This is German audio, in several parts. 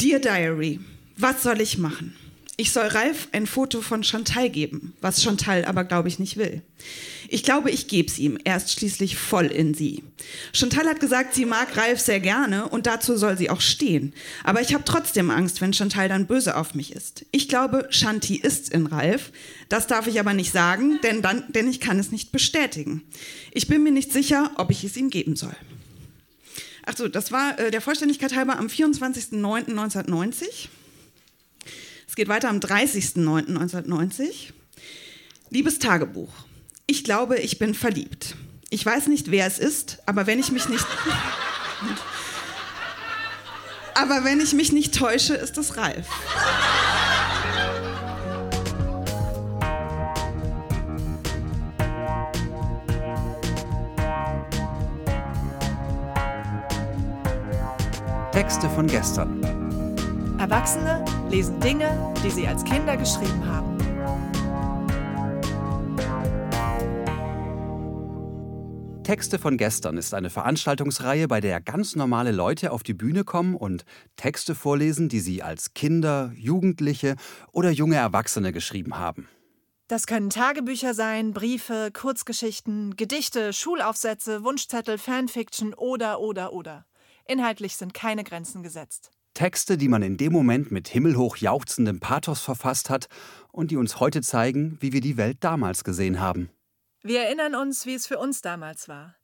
Dear Diary, was soll ich machen? Ich soll Ralf ein Foto von Chantal geben, was Chantal aber, glaube ich, nicht will. Ich glaube, ich gebe es ihm. Er ist schließlich voll in sie. Chantal hat gesagt, sie mag Ralf sehr gerne und dazu soll sie auch stehen. Aber ich habe trotzdem Angst, wenn Chantal dann böse auf mich ist. Ich glaube, Shanti ist in Ralf. Das darf ich aber nicht sagen, denn, dann, denn ich kann es nicht bestätigen. Ich bin mir nicht sicher, ob ich es ihm geben soll. Achso, das war äh, der Vollständigkeit halber am 24.09.1990. Es geht weiter am 30.09.1990. Liebes Tagebuch. Ich glaube, ich bin verliebt. Ich weiß nicht, wer es ist, aber wenn ich mich nicht. aber wenn ich mich nicht täusche, ist es Ralf. Texte von gestern. Erwachsene lesen Dinge, die sie als Kinder geschrieben haben. Texte von gestern ist eine Veranstaltungsreihe, bei der ganz normale Leute auf die Bühne kommen und Texte vorlesen, die sie als Kinder, Jugendliche oder junge Erwachsene geschrieben haben. Das können Tagebücher sein, Briefe, Kurzgeschichten, Gedichte, Schulaufsätze, Wunschzettel, Fanfiction oder oder oder. Inhaltlich sind keine Grenzen gesetzt. Texte, die man in dem Moment mit himmelhoch jauchzendem Pathos verfasst hat und die uns heute zeigen, wie wir die Welt damals gesehen haben. Wir erinnern uns, wie es für uns damals war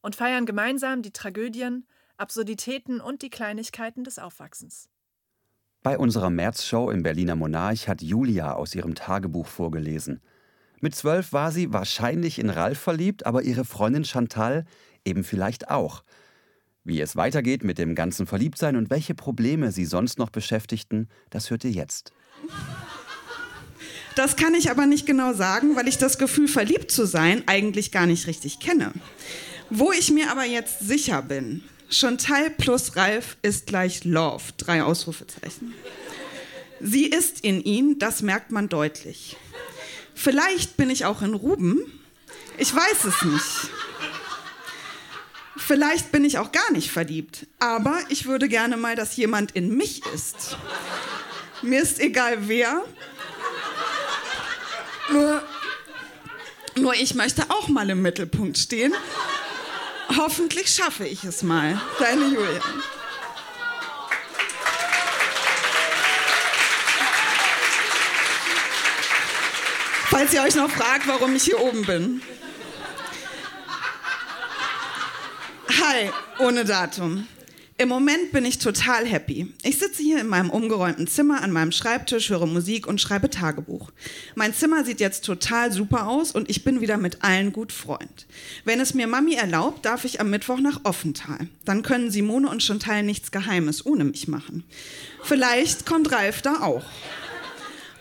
und feiern gemeinsam die Tragödien, Absurditäten und die Kleinigkeiten des Aufwachsens. Bei unserer Märzshow im Berliner Monarch hat Julia aus ihrem Tagebuch vorgelesen. Mit zwölf war sie wahrscheinlich in Ralf verliebt, aber ihre Freundin Chantal eben vielleicht auch – wie es weitergeht mit dem ganzen Verliebtsein und welche Probleme sie sonst noch beschäftigten, das hört ihr jetzt. Das kann ich aber nicht genau sagen, weil ich das Gefühl, verliebt zu sein, eigentlich gar nicht richtig kenne. Wo ich mir aber jetzt sicher bin, Chantal plus Ralf ist gleich Love. Drei Ausrufezeichen. Sie ist in ihn, das merkt man deutlich. Vielleicht bin ich auch in Ruben. Ich weiß es nicht. Vielleicht bin ich auch gar nicht verliebt, aber ich würde gerne mal, dass jemand in mich ist. Mir ist egal wer. Nur, nur ich möchte auch mal im Mittelpunkt stehen. Hoffentlich schaffe ich es mal. Deine Julia. Falls ihr euch noch fragt, warum ich hier oben bin. Hi, ohne Datum. Im Moment bin ich total happy. Ich sitze hier in meinem umgeräumten Zimmer an meinem Schreibtisch, höre Musik und schreibe Tagebuch. Mein Zimmer sieht jetzt total super aus und ich bin wieder mit allen gut Freund. Wenn es mir Mami erlaubt, darf ich am Mittwoch nach Offental. Dann können Simone und Chantal nichts Geheimes ohne mich machen. Vielleicht kommt Ralf da auch.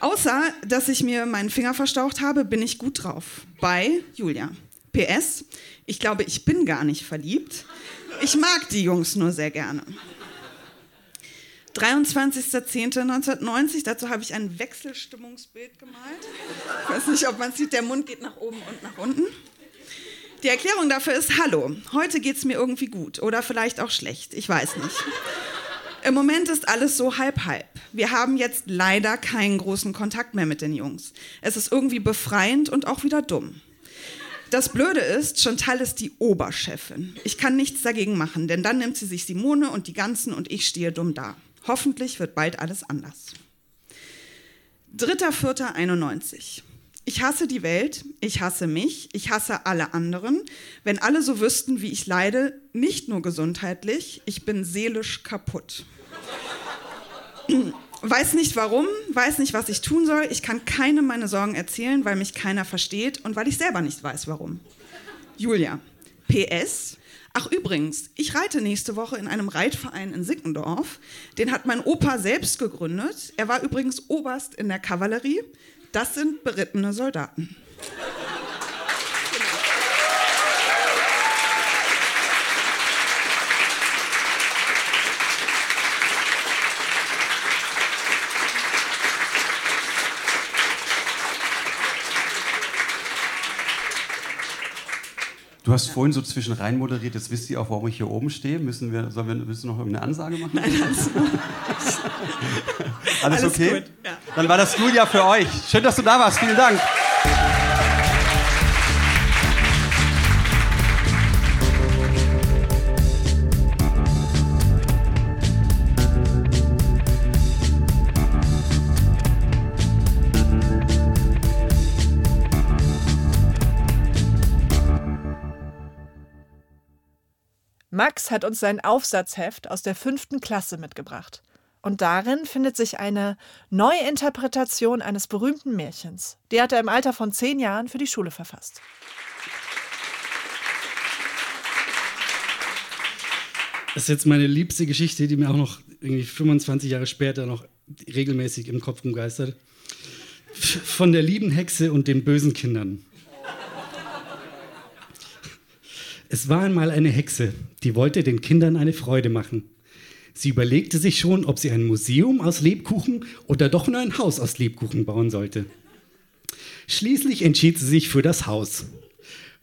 Außer, dass ich mir meinen Finger verstaucht habe, bin ich gut drauf. Bei Julia. PS, ich glaube, ich bin gar nicht verliebt. Ich mag die Jungs nur sehr gerne. 23.10.1990, dazu habe ich ein Wechselstimmungsbild gemalt. Ich weiß nicht, ob man sieht, der Mund geht nach oben und nach unten. Die Erklärung dafür ist, hallo, heute geht es mir irgendwie gut oder vielleicht auch schlecht, ich weiß nicht. Im Moment ist alles so halb-halb. Wir haben jetzt leider keinen großen Kontakt mehr mit den Jungs. Es ist irgendwie befreiend und auch wieder dumm. Das Blöde ist, Chantal ist die Oberchefin. Ich kann nichts dagegen machen, denn dann nimmt sie sich Simone und die ganzen und ich stehe dumm da. Hoffentlich wird bald alles anders. 3.4.91. Ich hasse die Welt, ich hasse mich, ich hasse alle anderen. Wenn alle so wüssten, wie ich leide, nicht nur gesundheitlich, ich bin seelisch kaputt. Weiß nicht warum, weiß nicht, was ich tun soll. Ich kann keinem meine Sorgen erzählen, weil mich keiner versteht und weil ich selber nicht weiß, warum. Julia. PS. Ach übrigens, ich reite nächste Woche in einem Reitverein in Sickendorf. Den hat mein Opa selbst gegründet. Er war übrigens Oberst in der Kavallerie. Das sind berittene Soldaten. Du hast vorhin so zwischen rein moderiert, jetzt wisst ihr auch, warum ich hier oben stehe. Müssen wir, sollen wir müssen noch irgendeine Ansage machen? Nein, alles, alles, alles okay? Gut, ja. Dann war das Julia für euch. Schön, dass du da warst. Vielen Dank. Max hat uns sein Aufsatzheft aus der fünften Klasse mitgebracht. Und darin findet sich eine Neuinterpretation eines berühmten Märchens. Die hat er im Alter von zehn Jahren für die Schule verfasst. Das ist jetzt meine liebste Geschichte, die mir auch noch irgendwie 25 Jahre später noch regelmäßig im Kopf rumgeistert. Von der lieben Hexe und den bösen Kindern. Es war einmal eine Hexe, die wollte den Kindern eine Freude machen. Sie überlegte sich schon, ob sie ein Museum aus Lebkuchen oder doch nur ein Haus aus Lebkuchen bauen sollte. Schließlich entschied sie sich für das Haus.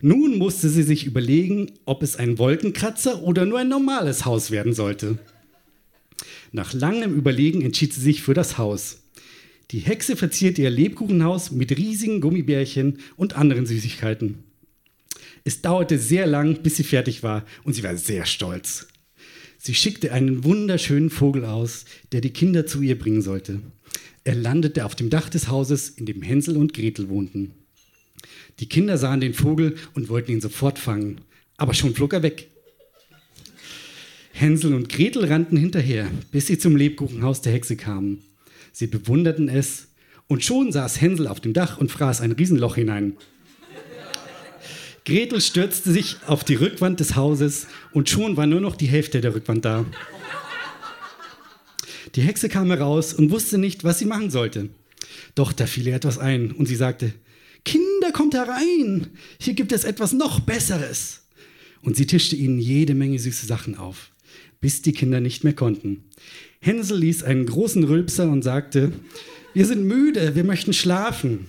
Nun musste sie sich überlegen, ob es ein Wolkenkratzer oder nur ein normales Haus werden sollte. Nach langem Überlegen entschied sie sich für das Haus. Die Hexe verzierte ihr Lebkuchenhaus mit riesigen Gummibärchen und anderen Süßigkeiten. Es dauerte sehr lang, bis sie fertig war und sie war sehr stolz. Sie schickte einen wunderschönen Vogel aus, der die Kinder zu ihr bringen sollte. Er landete auf dem Dach des Hauses, in dem Hänsel und Gretel wohnten. Die Kinder sahen den Vogel und wollten ihn sofort fangen, aber schon flog er weg. Hänsel und Gretel rannten hinterher, bis sie zum Lebkuchenhaus der Hexe kamen. Sie bewunderten es, und schon saß Hänsel auf dem Dach und fraß ein Riesenloch hinein. Gretel stürzte sich auf die Rückwand des Hauses und schon war nur noch die Hälfte der Rückwand da. Die Hexe kam heraus und wusste nicht, was sie machen sollte. Doch da fiel ihr etwas ein und sie sagte, Kinder, kommt herein, hier gibt es etwas noch Besseres. Und sie tischte ihnen jede Menge süße Sachen auf, bis die Kinder nicht mehr konnten. Hänsel ließ einen großen Rülpser und sagte, wir sind müde, wir möchten schlafen.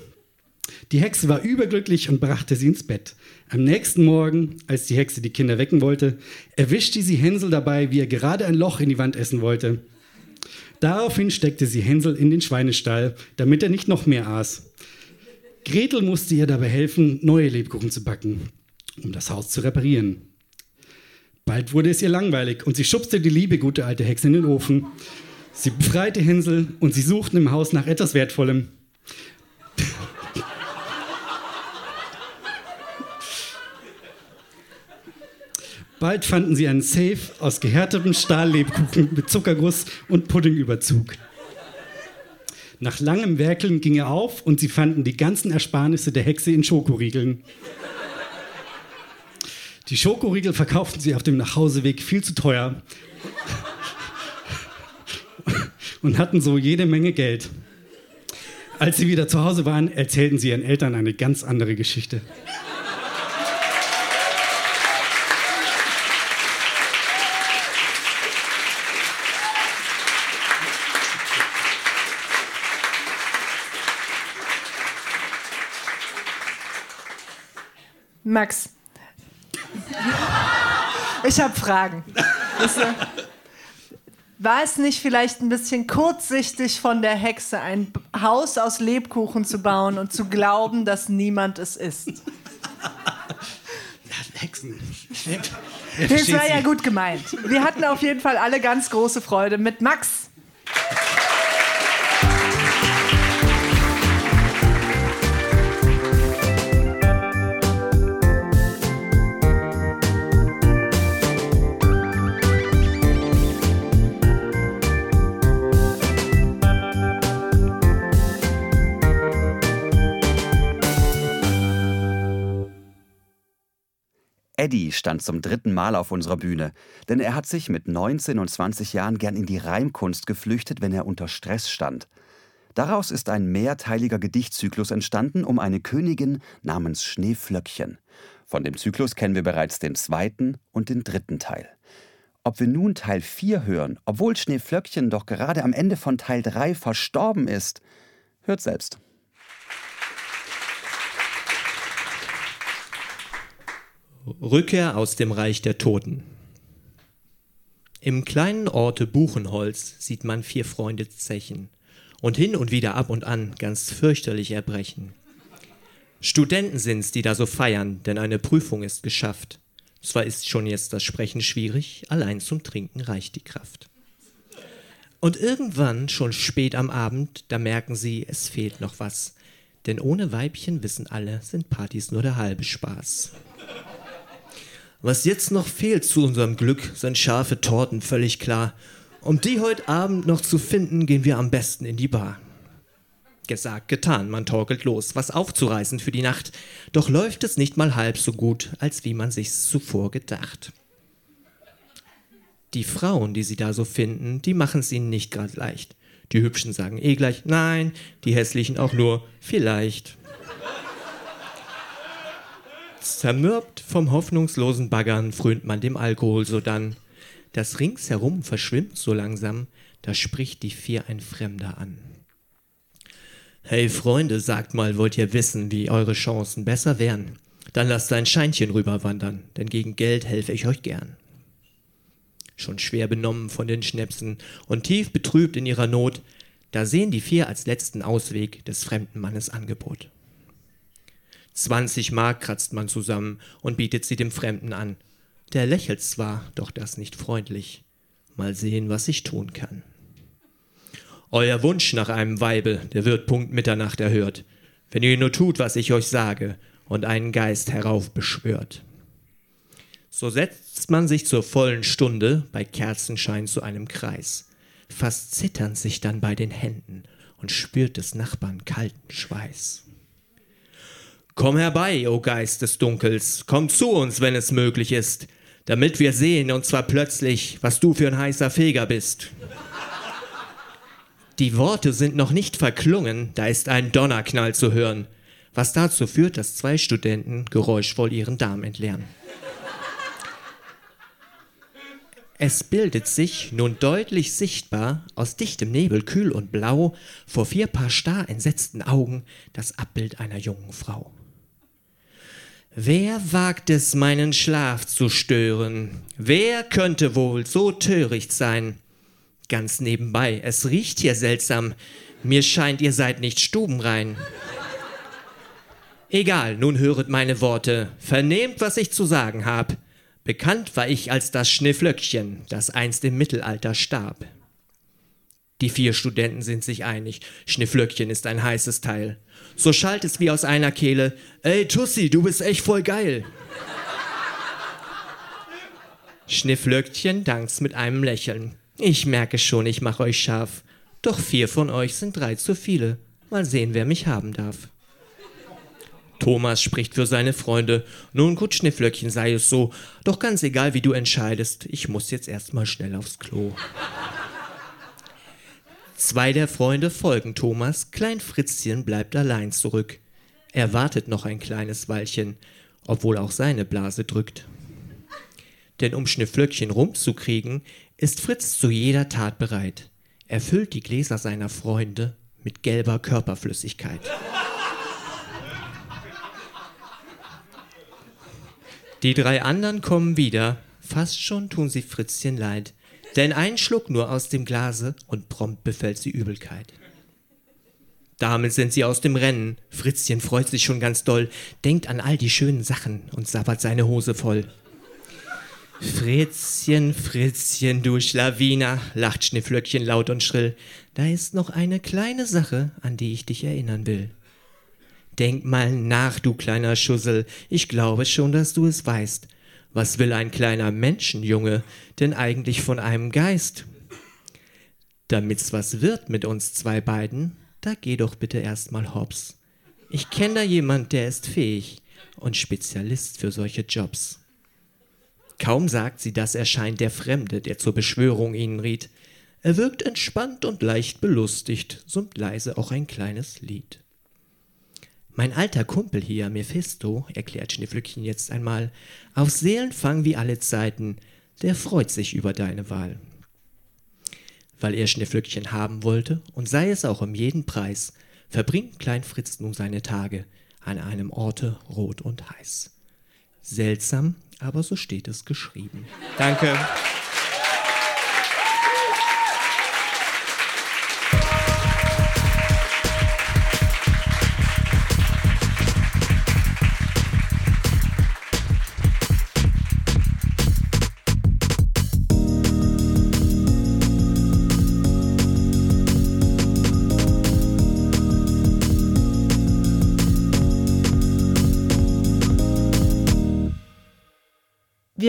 Die Hexe war überglücklich und brachte sie ins Bett. Am nächsten Morgen, als die Hexe die Kinder wecken wollte, erwischte sie Hänsel dabei, wie er gerade ein Loch in die Wand essen wollte. Daraufhin steckte sie Hänsel in den Schweinestall, damit er nicht noch mehr aß. Gretel musste ihr dabei helfen, neue Lebkuchen zu backen, um das Haus zu reparieren. Bald wurde es ihr langweilig und sie schubste die liebe gute alte Hexe in den Ofen. Sie befreite Hänsel und sie suchten im Haus nach etwas Wertvollem. Bald fanden sie einen Safe aus gehärtetem Stahllebkuchen mit Zuckerguss und Puddingüberzug. Nach langem Werkeln ging er auf und sie fanden die ganzen Ersparnisse der Hexe in Schokoriegeln. Die Schokoriegel verkauften sie auf dem Nachhauseweg viel zu teuer und hatten so jede Menge Geld. Als sie wieder zu Hause waren, erzählten sie ihren Eltern eine ganz andere Geschichte. Max, ich habe Fragen. War es nicht vielleicht ein bisschen kurzsichtig von der Hexe, ein Haus aus Lebkuchen zu bauen und zu glauben, dass niemand es ist? Hexen. Das war ja gut gemeint. Wir hatten auf jeden Fall alle ganz große Freude mit Max. Eddie stand zum dritten Mal auf unserer Bühne, denn er hat sich mit 19 und 20 Jahren gern in die Reimkunst geflüchtet, wenn er unter Stress stand. Daraus ist ein mehrteiliger Gedichtzyklus entstanden um eine Königin namens Schneeflöckchen. Von dem Zyklus kennen wir bereits den zweiten und den dritten Teil. Ob wir nun Teil 4 hören, obwohl Schneeflöckchen doch gerade am Ende von Teil 3 verstorben ist, hört selbst. Rückkehr aus dem Reich der Toten. Im kleinen Orte Buchenholz sieht man vier Freunde zechen und hin und wieder ab und an ganz fürchterlich erbrechen. Studenten sind's, die da so feiern, denn eine Prüfung ist geschafft. Zwar ist schon jetzt das Sprechen schwierig, allein zum Trinken reicht die Kraft. Und irgendwann, schon spät am Abend, da merken sie, es fehlt noch was. Denn ohne Weibchen wissen alle, sind Partys nur der halbe Spaß. Was jetzt noch fehlt zu unserem Glück, sind scharfe Torten, völlig klar. Um die heute Abend noch zu finden, gehen wir am besten in die Bar. Gesagt, getan, man torkelt los, was aufzureißen für die Nacht. Doch läuft es nicht mal halb so gut, als wie man sich's zuvor gedacht. Die Frauen, die sie da so finden, die machen's ihnen nicht grad leicht. Die Hübschen sagen eh gleich nein, die Hässlichen auch nur vielleicht. Zermürbt vom hoffnungslosen Baggern frönt man dem Alkohol sodann. Das ringsherum verschwimmt so langsam, da spricht die Vier ein Fremder an. Hey Freunde, sagt mal, wollt ihr wissen, wie eure Chancen besser wären? Dann lasst ein Scheinchen rüberwandern, denn gegen Geld helfe ich euch gern schon schwer benommen von den Schnäpsen und tief betrübt in ihrer Not, da sehen die vier als letzten Ausweg des fremden Mannes Angebot. 20 Mark kratzt man zusammen und bietet sie dem Fremden an. Der lächelt zwar, doch das nicht freundlich. Mal sehen, was ich tun kann. Euer Wunsch nach einem Weibe, der wird Punkt Mitternacht erhört, wenn ihr nur tut, was ich euch sage und einen Geist heraufbeschwört. So setzt man sich zur vollen Stunde bei Kerzenschein zu einem Kreis, fast zitternd sich dann bei den Händen und spürt des Nachbarn kalten Schweiß. Komm herbei, o Geist des Dunkels, komm zu uns, wenn es möglich ist, damit wir sehen, und zwar plötzlich, was du für ein heißer Feger bist. Die Worte sind noch nicht verklungen, da ist ein Donnerknall zu hören, was dazu führt, dass zwei Studenten geräuschvoll ihren Darm entleeren. Es bildet sich, nun deutlich sichtbar, aus dichtem Nebel kühl und blau, vor vier Paar starr entsetzten Augen, das Abbild einer jungen Frau. Wer wagt es, meinen Schlaf zu stören? Wer könnte wohl so töricht sein? Ganz nebenbei, es riecht hier seltsam. Mir scheint, ihr seid nicht stubenrein. Egal, nun höret meine Worte. Vernehmt, was ich zu sagen hab. Bekannt war ich als das Schnifflöckchen, das einst im Mittelalter starb. Die vier Studenten sind sich einig, Schnifflöckchen ist ein heißes Teil. So schallt es wie aus einer Kehle, ey Tussi, du bist echt voll geil. Schnifflöckchen dankt's mit einem Lächeln. Ich merke schon, ich mach euch scharf. Doch vier von euch sind drei zu viele. Mal sehen, wer mich haben darf. Thomas spricht für seine Freunde. Nun gut, Schnifflöckchen, sei es so. Doch ganz egal, wie du entscheidest, ich muss jetzt erstmal schnell aufs Klo. Zwei der Freunde folgen Thomas, Klein Fritzchen bleibt allein zurück. Er wartet noch ein kleines Weilchen, obwohl auch seine Blase drückt. Denn um Schnifflöckchen rumzukriegen, ist Fritz zu jeder Tat bereit. Er füllt die Gläser seiner Freunde mit gelber Körperflüssigkeit. Die drei anderen kommen wieder, fast schon tun sie Fritzchen leid, denn ein Schluck nur aus dem Glase und prompt befällt sie Übelkeit. Damit sind sie aus dem Rennen. Fritzchen freut sich schon ganz doll, denkt an all die schönen Sachen und sabbert seine Hose voll. Fritzchen, Fritzchen, du Schlawiner, lacht Schnifflöckchen laut und schrill. Da ist noch eine kleine Sache, an die ich dich erinnern will. Denk mal nach, du kleiner Schussel, ich glaube schon, dass du es weißt. Was will ein kleiner Menschenjunge denn eigentlich von einem Geist? Damit's was wird mit uns zwei beiden, da geh doch bitte erstmal hops. Ich kenn da jemand, der ist fähig und Spezialist für solche Jobs. Kaum sagt sie das, erscheint der Fremde, der zur Beschwörung ihnen riet. Er wirkt entspannt und leicht belustigt, summt leise auch ein kleines Lied. Mein alter Kumpel hier, Mephisto, erklärt Schneeflöckchen jetzt einmal, auf Seelenfang wie alle Zeiten, der freut sich über deine Wahl. Weil er Schneeflöckchen haben wollte, und sei es auch um jeden Preis, verbringt Klein Fritz nun seine Tage an einem Orte rot und heiß. Seltsam, aber so steht es geschrieben. Danke.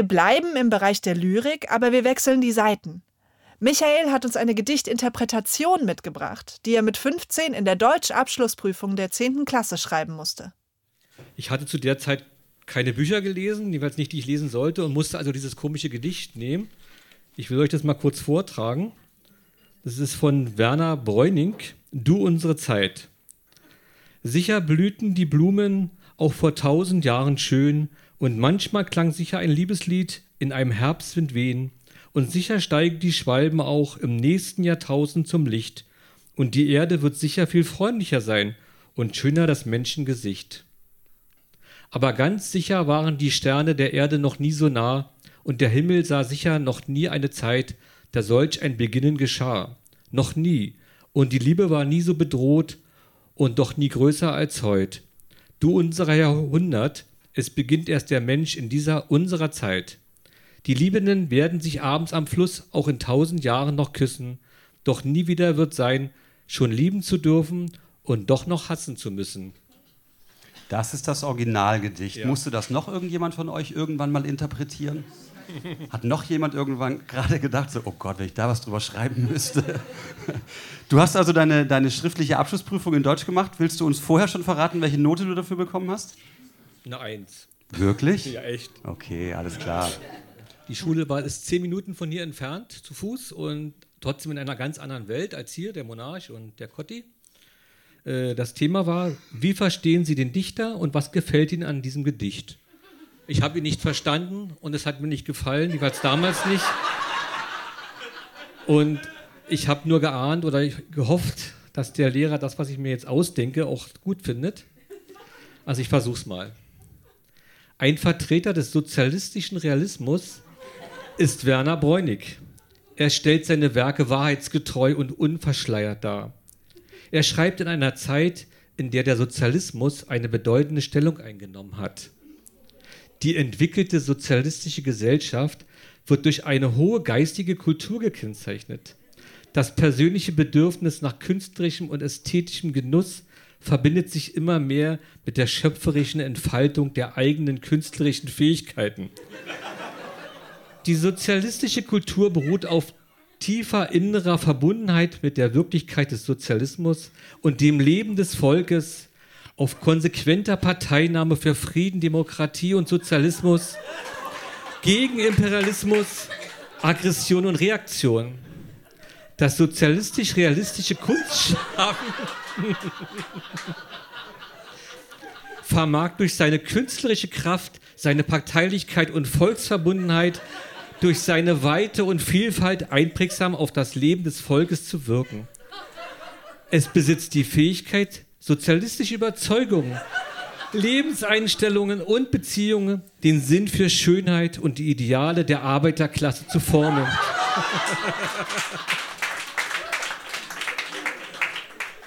Wir bleiben im Bereich der Lyrik, aber wir wechseln die Seiten. Michael hat uns eine Gedichtinterpretation mitgebracht, die er mit 15 in der Deutsch-Abschlussprüfung der 10. Klasse schreiben musste. Ich hatte zu der Zeit keine Bücher gelesen, jeweils nicht, die ich lesen sollte, und musste also dieses komische Gedicht nehmen. Ich will euch das mal kurz vortragen. Das ist von Werner Bräuning, Du unsere Zeit. Sicher blühten die Blumen auch vor tausend Jahren schön, und manchmal klang sicher ein Liebeslied in einem Herbstwind wehen, und sicher steigen die Schwalben auch im nächsten Jahrtausend zum Licht, und die Erde wird sicher viel freundlicher sein und schöner das Menschengesicht. Aber ganz sicher waren die Sterne der Erde noch nie so nah, und der Himmel sah sicher noch nie eine Zeit, da solch ein Beginnen geschah. Noch nie. Und die Liebe war nie so bedroht und doch nie größer als heut. Du unserer Jahrhundert, es beginnt erst der Mensch in dieser unserer Zeit. Die Liebenden werden sich abends am Fluss auch in tausend Jahren noch küssen, doch nie wieder wird sein, schon lieben zu dürfen und doch noch hassen zu müssen. Das ist das Originalgedicht. Ja. Musste das noch irgendjemand von euch irgendwann mal interpretieren? Hat noch jemand irgendwann gerade gedacht, so, oh Gott, wenn ich da was drüber schreiben müsste? Du hast also deine, deine schriftliche Abschlussprüfung in Deutsch gemacht. Willst du uns vorher schon verraten, welche Note du dafür bekommen hast? Eine Eins. Wirklich? Ja, echt. Okay, alles klar. Die Schule war ist zehn Minuten von hier entfernt zu Fuß und trotzdem in einer ganz anderen Welt als hier, der Monarch und der Cotti. Äh, Das Thema war, wie verstehen Sie den Dichter und was gefällt Ihnen an diesem Gedicht? Ich habe ihn nicht verstanden und es hat mir nicht gefallen, jeweils damals nicht. Und ich habe nur geahnt oder gehofft, dass der Lehrer das, was ich mir jetzt ausdenke, auch gut findet. Also ich versuche es mal. Ein Vertreter des sozialistischen Realismus ist Werner Bräunig. Er stellt seine Werke wahrheitsgetreu und unverschleiert dar. Er schreibt in einer Zeit, in der der Sozialismus eine bedeutende Stellung eingenommen hat. Die entwickelte sozialistische Gesellschaft wird durch eine hohe geistige Kultur gekennzeichnet. Das persönliche Bedürfnis nach künstlerischem und ästhetischem Genuss verbindet sich immer mehr mit der schöpferischen Entfaltung der eigenen künstlerischen Fähigkeiten. Die sozialistische Kultur beruht auf tiefer innerer Verbundenheit mit der Wirklichkeit des Sozialismus und dem Leben des Volkes, auf konsequenter Parteinahme für Frieden, Demokratie und Sozialismus, gegen Imperialismus, Aggression und Reaktion. Das sozialistisch-realistische Kunstschaffen vermag durch seine künstlerische Kraft, seine Parteilichkeit und Volksverbundenheit, durch seine Weite und Vielfalt einprägsam auf das Leben des Volkes zu wirken. Es besitzt die Fähigkeit, sozialistische Überzeugungen, Lebenseinstellungen und Beziehungen, den Sinn für Schönheit und die Ideale der Arbeiterklasse zu formen.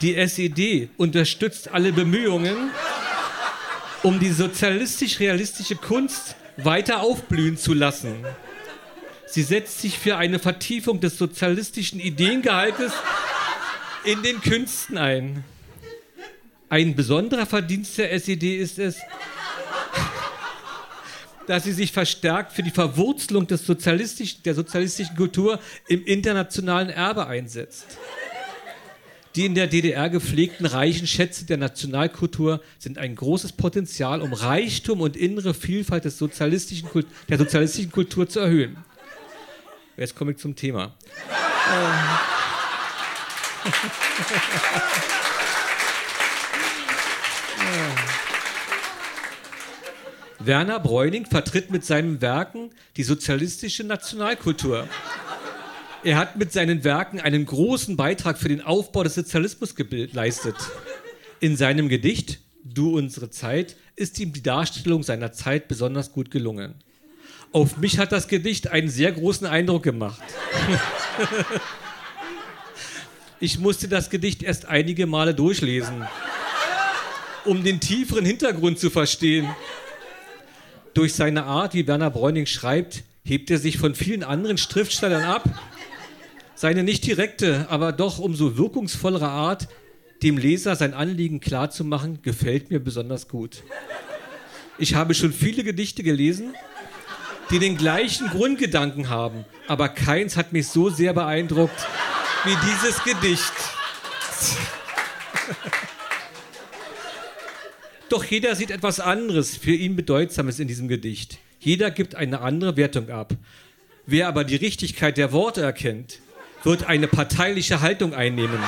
Die SED unterstützt alle Bemühungen, um die sozialistisch-realistische Kunst weiter aufblühen zu lassen. Sie setzt sich für eine Vertiefung des sozialistischen Ideengehaltes in den Künsten ein. Ein besonderer Verdienst der SED ist es, dass sie sich verstärkt für die Verwurzelung des sozialistischen, der sozialistischen Kultur im internationalen Erbe einsetzt. Die in der DDR gepflegten reichen Schätze der Nationalkultur sind ein großes Potenzial, um Reichtum und innere Vielfalt des sozialistischen Kult der sozialistischen Kultur zu erhöhen. Jetzt komme ich zum Thema. Werner Bräuning vertritt mit seinen Werken die sozialistische Nationalkultur. Er hat mit seinen Werken einen großen Beitrag für den Aufbau des Sozialismus geleistet. In seinem Gedicht Du unsere Zeit, ist ihm die Darstellung seiner Zeit besonders gut gelungen. Auf mich hat das Gedicht einen sehr großen Eindruck gemacht. ich musste das Gedicht erst einige Male durchlesen, um den tieferen Hintergrund zu verstehen. Durch seine Art, wie Werner Bräuning schreibt, hebt er sich von vielen anderen Schriftstellern ab. Seine nicht direkte, aber doch umso wirkungsvollere Art, dem Leser sein Anliegen klarzumachen, gefällt mir besonders gut. Ich habe schon viele Gedichte gelesen, die den gleichen Grundgedanken haben, aber keins hat mich so sehr beeindruckt wie dieses Gedicht. Doch jeder sieht etwas anderes, für ihn Bedeutsames in diesem Gedicht. Jeder gibt eine andere Wertung ab. Wer aber die Richtigkeit der Worte erkennt, wird eine parteiliche Haltung einnehmen.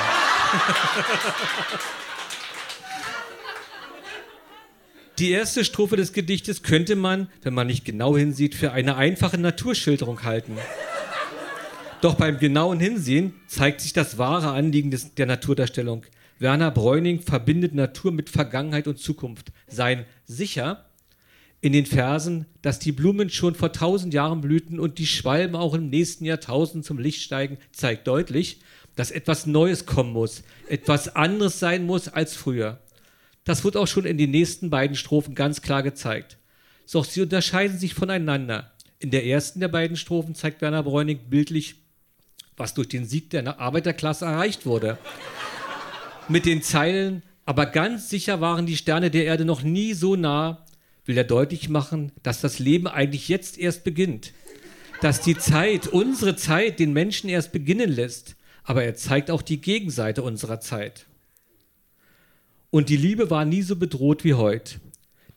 Die erste Strophe des Gedichtes könnte man, wenn man nicht genau hinsieht, für eine einfache Naturschilderung halten. Doch beim genauen Hinsehen zeigt sich das wahre Anliegen des, der Naturdarstellung. Werner Bräuning verbindet Natur mit Vergangenheit und Zukunft. Sein sicher in den Versen, dass die Blumen schon vor tausend Jahren blühten und die Schwalben auch im nächsten Jahrtausend zum Licht steigen, zeigt deutlich, dass etwas Neues kommen muss, etwas anderes sein muss als früher. Das wird auch schon in den nächsten beiden Strophen ganz klar gezeigt. Doch sie unterscheiden sich voneinander. In der ersten der beiden Strophen zeigt Werner Bräuning bildlich, was durch den Sieg der Arbeiterklasse erreicht wurde. Mit den Zeilen, aber ganz sicher waren die Sterne der Erde noch nie so nah, will er deutlich machen, dass das Leben eigentlich jetzt erst beginnt. Dass die Zeit, unsere Zeit, den Menschen erst beginnen lässt. Aber er zeigt auch die Gegenseite unserer Zeit. Und die Liebe war nie so bedroht wie heute.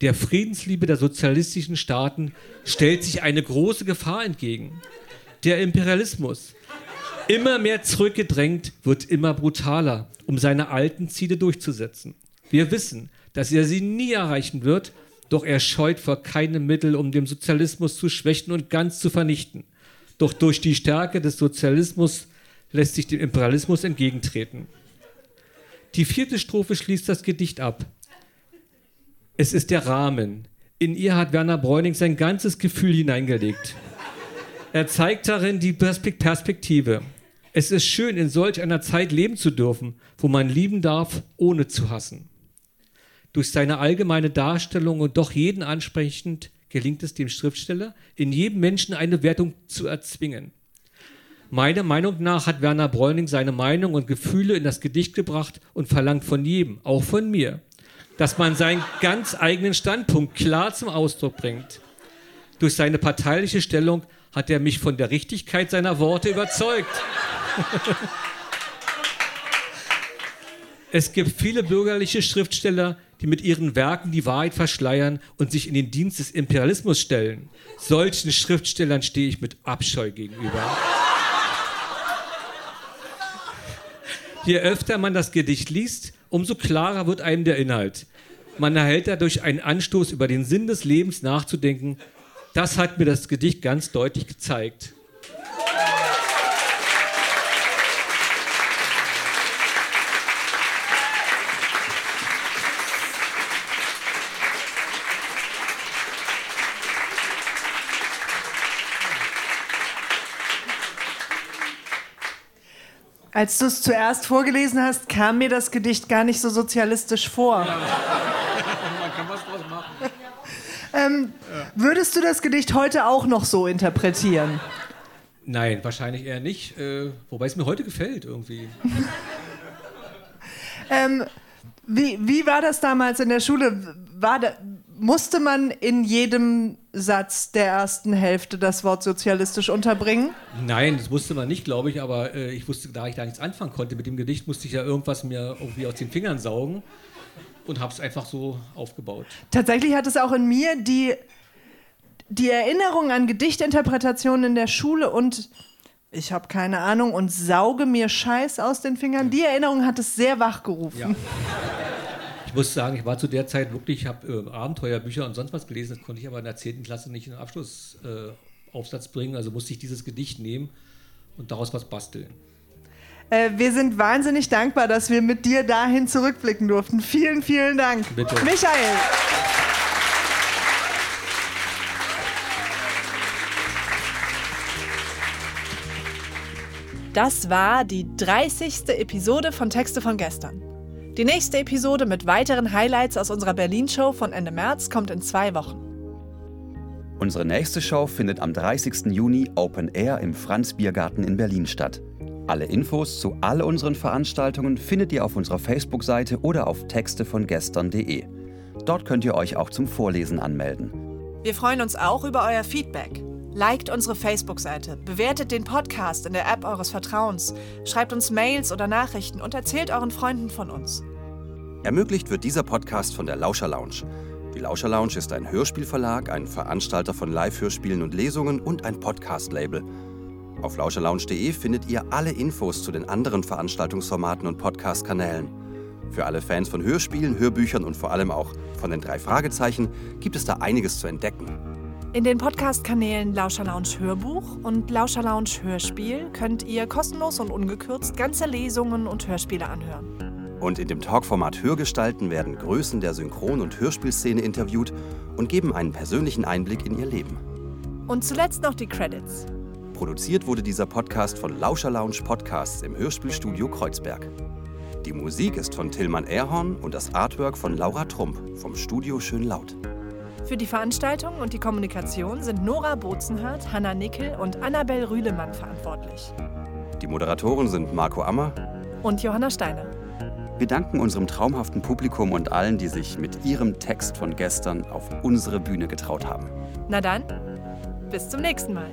Der Friedensliebe der sozialistischen Staaten stellt sich eine große Gefahr entgegen. Der Imperialismus, immer mehr zurückgedrängt, wird immer brutaler, um seine alten Ziele durchzusetzen. Wir wissen, dass er sie nie erreichen wird, doch er scheut vor keinem Mittel, um den Sozialismus zu schwächen und ganz zu vernichten. Doch durch die Stärke des Sozialismus lässt sich dem Imperialismus entgegentreten. Die vierte Strophe schließt das Gedicht ab. Es ist der Rahmen. In ihr hat Werner Bräuning sein ganzes Gefühl hineingelegt. Er zeigt darin die Perspektive. Es ist schön, in solch einer Zeit leben zu dürfen, wo man lieben darf, ohne zu hassen. Durch seine allgemeine Darstellung und doch jeden ansprechend gelingt es dem Schriftsteller, in jedem Menschen eine Wertung zu erzwingen. Meiner Meinung nach hat Werner Bräuning seine Meinung und Gefühle in das Gedicht gebracht und verlangt von jedem, auch von mir, dass man seinen ganz eigenen Standpunkt klar zum Ausdruck bringt. Durch seine parteiliche Stellung hat er mich von der Richtigkeit seiner Worte überzeugt. es gibt viele bürgerliche Schriftsteller, die mit ihren Werken die Wahrheit verschleiern und sich in den Dienst des Imperialismus stellen. Solchen Schriftstellern stehe ich mit Abscheu gegenüber. Je öfter man das Gedicht liest, umso klarer wird einem der Inhalt. Man erhält dadurch einen Anstoß, über den Sinn des Lebens nachzudenken. Das hat mir das Gedicht ganz deutlich gezeigt. Als du es zuerst vorgelesen hast, kam mir das Gedicht gar nicht so sozialistisch vor. Ja. Man kann was draus machen. Ähm, ja. Würdest du das Gedicht heute auch noch so interpretieren? Nein, wahrscheinlich eher nicht. Äh, wobei es mir heute gefällt irgendwie. ähm, wie, wie war das damals in der Schule? War da, musste man in jedem Satz der ersten Hälfte das Wort sozialistisch unterbringen? Nein, das wusste man nicht, glaube ich, aber äh, ich wusste, da ich da nichts anfangen konnte mit dem Gedicht, musste ich ja irgendwas mir irgendwie aus den Fingern saugen und habe es einfach so aufgebaut. Tatsächlich hat es auch in mir die, die Erinnerung an Gedichtinterpretationen in der Schule und ich habe keine Ahnung und sauge mir Scheiß aus den Fingern. Die Erinnerung hat es sehr wachgerufen. Ja. Ich muss sagen, ich war zu der Zeit wirklich, ich habe äh, Abenteuerbücher und sonst was gelesen, das konnte ich aber in der 10. Klasse nicht in den Abschlussaufsatz äh, bringen, also musste ich dieses Gedicht nehmen und daraus was basteln. Äh, wir sind wahnsinnig dankbar, dass wir mit dir dahin zurückblicken durften. Vielen, vielen Dank. Bitte. Michael. Das war die 30. Episode von Texte von gestern. Die nächste Episode mit weiteren Highlights aus unserer Berlin-Show von Ende März kommt in zwei Wochen. Unsere nächste Show findet am 30. Juni Open Air im Franz Biergarten in Berlin statt. Alle Infos zu all unseren Veranstaltungen findet ihr auf unserer Facebook-Seite oder auf textevongestern.de. Dort könnt ihr euch auch zum Vorlesen anmelden. Wir freuen uns auch über euer Feedback. Liked unsere Facebook-Seite, bewertet den Podcast in der App eures Vertrauens, schreibt uns Mails oder Nachrichten und erzählt euren Freunden von uns. Ermöglicht wird dieser Podcast von der Lauscher Lounge. Die Lauscher Lounge ist ein Hörspielverlag, ein Veranstalter von Live-Hörspielen und Lesungen und ein Podcast-Label. Auf lauscherlounge.de findet ihr alle Infos zu den anderen Veranstaltungsformaten und Podcast-Kanälen. Für alle Fans von Hörspielen, Hörbüchern und vor allem auch von den drei Fragezeichen gibt es da einiges zu entdecken. In den Podcast-Kanälen Lauscher Lounge Hörbuch und Lauscher Lounge Hörspiel könnt ihr kostenlos und ungekürzt ganze Lesungen und Hörspiele anhören. Und in dem Talkformat Hörgestalten werden Größen der Synchron- und Hörspielszene interviewt und geben einen persönlichen Einblick in ihr Leben. Und zuletzt noch die Credits. Produziert wurde dieser Podcast von Lauscher Lounge Podcasts im Hörspielstudio Kreuzberg. Die Musik ist von Tillmann Erhorn und das Artwork von Laura Trump vom Studio Schön Laut. Für die Veranstaltung und die Kommunikation sind Nora Bozenhardt, Hanna Nickel und Annabel Rühlemann verantwortlich. Die Moderatoren sind Marco Ammer Und Johanna Steiner. Wir danken unserem traumhaften Publikum und allen, die sich mit ihrem Text von gestern auf unsere Bühne getraut haben. Na dann, bis zum nächsten Mal.